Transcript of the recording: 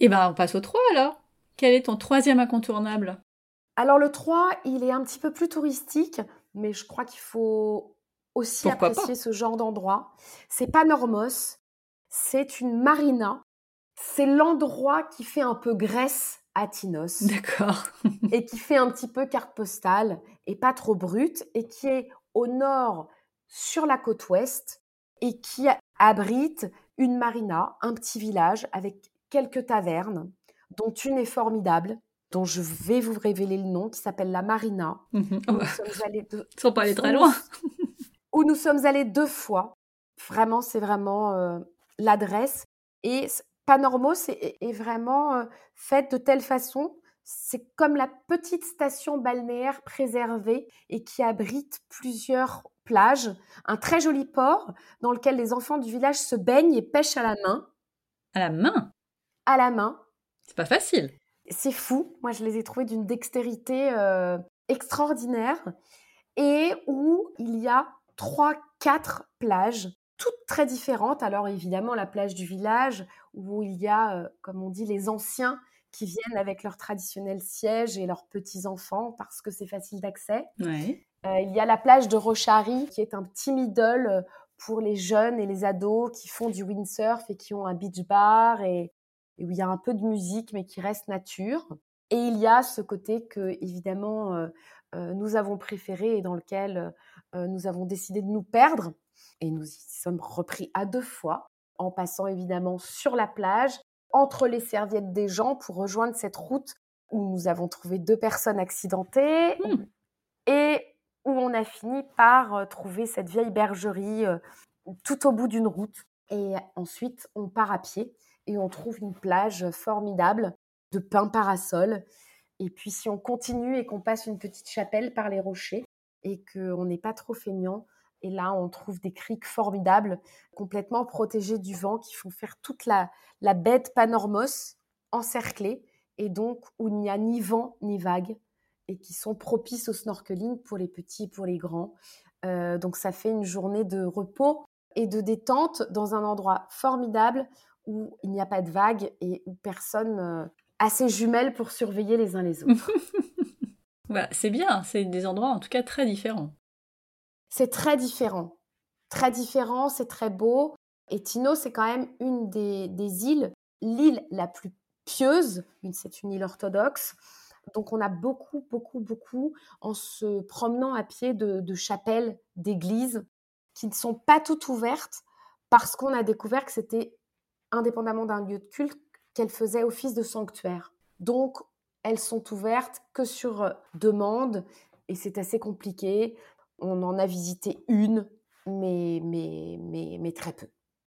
Eh ben, on passe au 3 alors. Quel est ton troisième incontournable? Alors le 3, il est un petit peu plus touristique, mais je crois qu'il faut aussi apprécier ce genre d'endroit. C'est pas Normos, c'est une marina. C'est l'endroit qui fait un peu Grèce à Tinos. D'accord. et qui fait un petit peu carte postale et pas trop brute et qui est au nord sur la côte ouest et qui abrite une marina, un petit village avec quelques tavernes, dont une est formidable, dont je vais vous révéler le nom, qui s'appelle la Marina. Mhm. Oh bah, Sans pas aller très loin. où nous sommes allés deux fois. Vraiment, c'est vraiment euh, l'adresse. Et Panormos est, est vraiment euh, faite de telle façon, c'est comme la petite station balnéaire préservée et qui abrite plusieurs plages, un très joli port dans lequel les enfants du village se baignent et pêchent à la main. À la main? À la main. C'est pas facile. C'est fou. Moi, je les ai trouvés d'une dextérité euh, extraordinaire et où il y a trois, quatre plages, toutes très différentes. Alors évidemment, la plage du village, où il y a, euh, comme on dit, les anciens qui viennent avec leur traditionnel siège et leurs petits-enfants parce que c'est facile d'accès. Euh, il y a la plage de Rochari, qui est un petit middle pour les jeunes et les ados qui font du windsurf et qui ont un beach bar et, où il y a un peu de musique mais qui reste nature. Et il y a ce côté que, évidemment, nous avons préféré et dans lequel euh, nous avons décidé de nous perdre et nous y sommes repris à deux fois, en passant évidemment sur la plage, entre les serviettes des gens pour rejoindre cette route où nous avons trouvé deux personnes accidentées hmm. et où on a fini par euh, trouver cette vieille bergerie euh, tout au bout d'une route. Et ensuite, on part à pied et on trouve une plage formidable de pins parasols. Et puis, si on continue et qu'on passe une petite chapelle par les rochers, et qu'on n'est pas trop feignant. Et là, on trouve des criques formidables, complètement protégées du vent, qui font faire toute la, la de Panormos encerclée, et donc où il n'y a ni vent ni vague, et qui sont propices au snorkeling pour les petits et pour les grands. Euh, donc ça fait une journée de repos et de détente dans un endroit formidable où il n'y a pas de vagues et où personne euh, a ses jumelles pour surveiller les uns les autres. Bah, c'est bien, c'est des endroits en tout cas très différents. C'est très différent. Très différent, c'est très beau. Et Tino, c'est quand même une des, îles, l'île la plus pieuse, c'est une île orthodoxe. Donc on a beaucoup, beaucoup, beaucoup, en se promenant à pied de, de chapelles, d'églises, qui ne sont pas toutes ouvertes, parce qu'on a découvert que c'était, indépendamment d'un lieu de culte, qu'elle faisait office de sanctuaire. Donc elles sont ouvertes que sur euh, demande et c'est assez compliqué. On en a visité une, mais, mais, mais, mais très peu.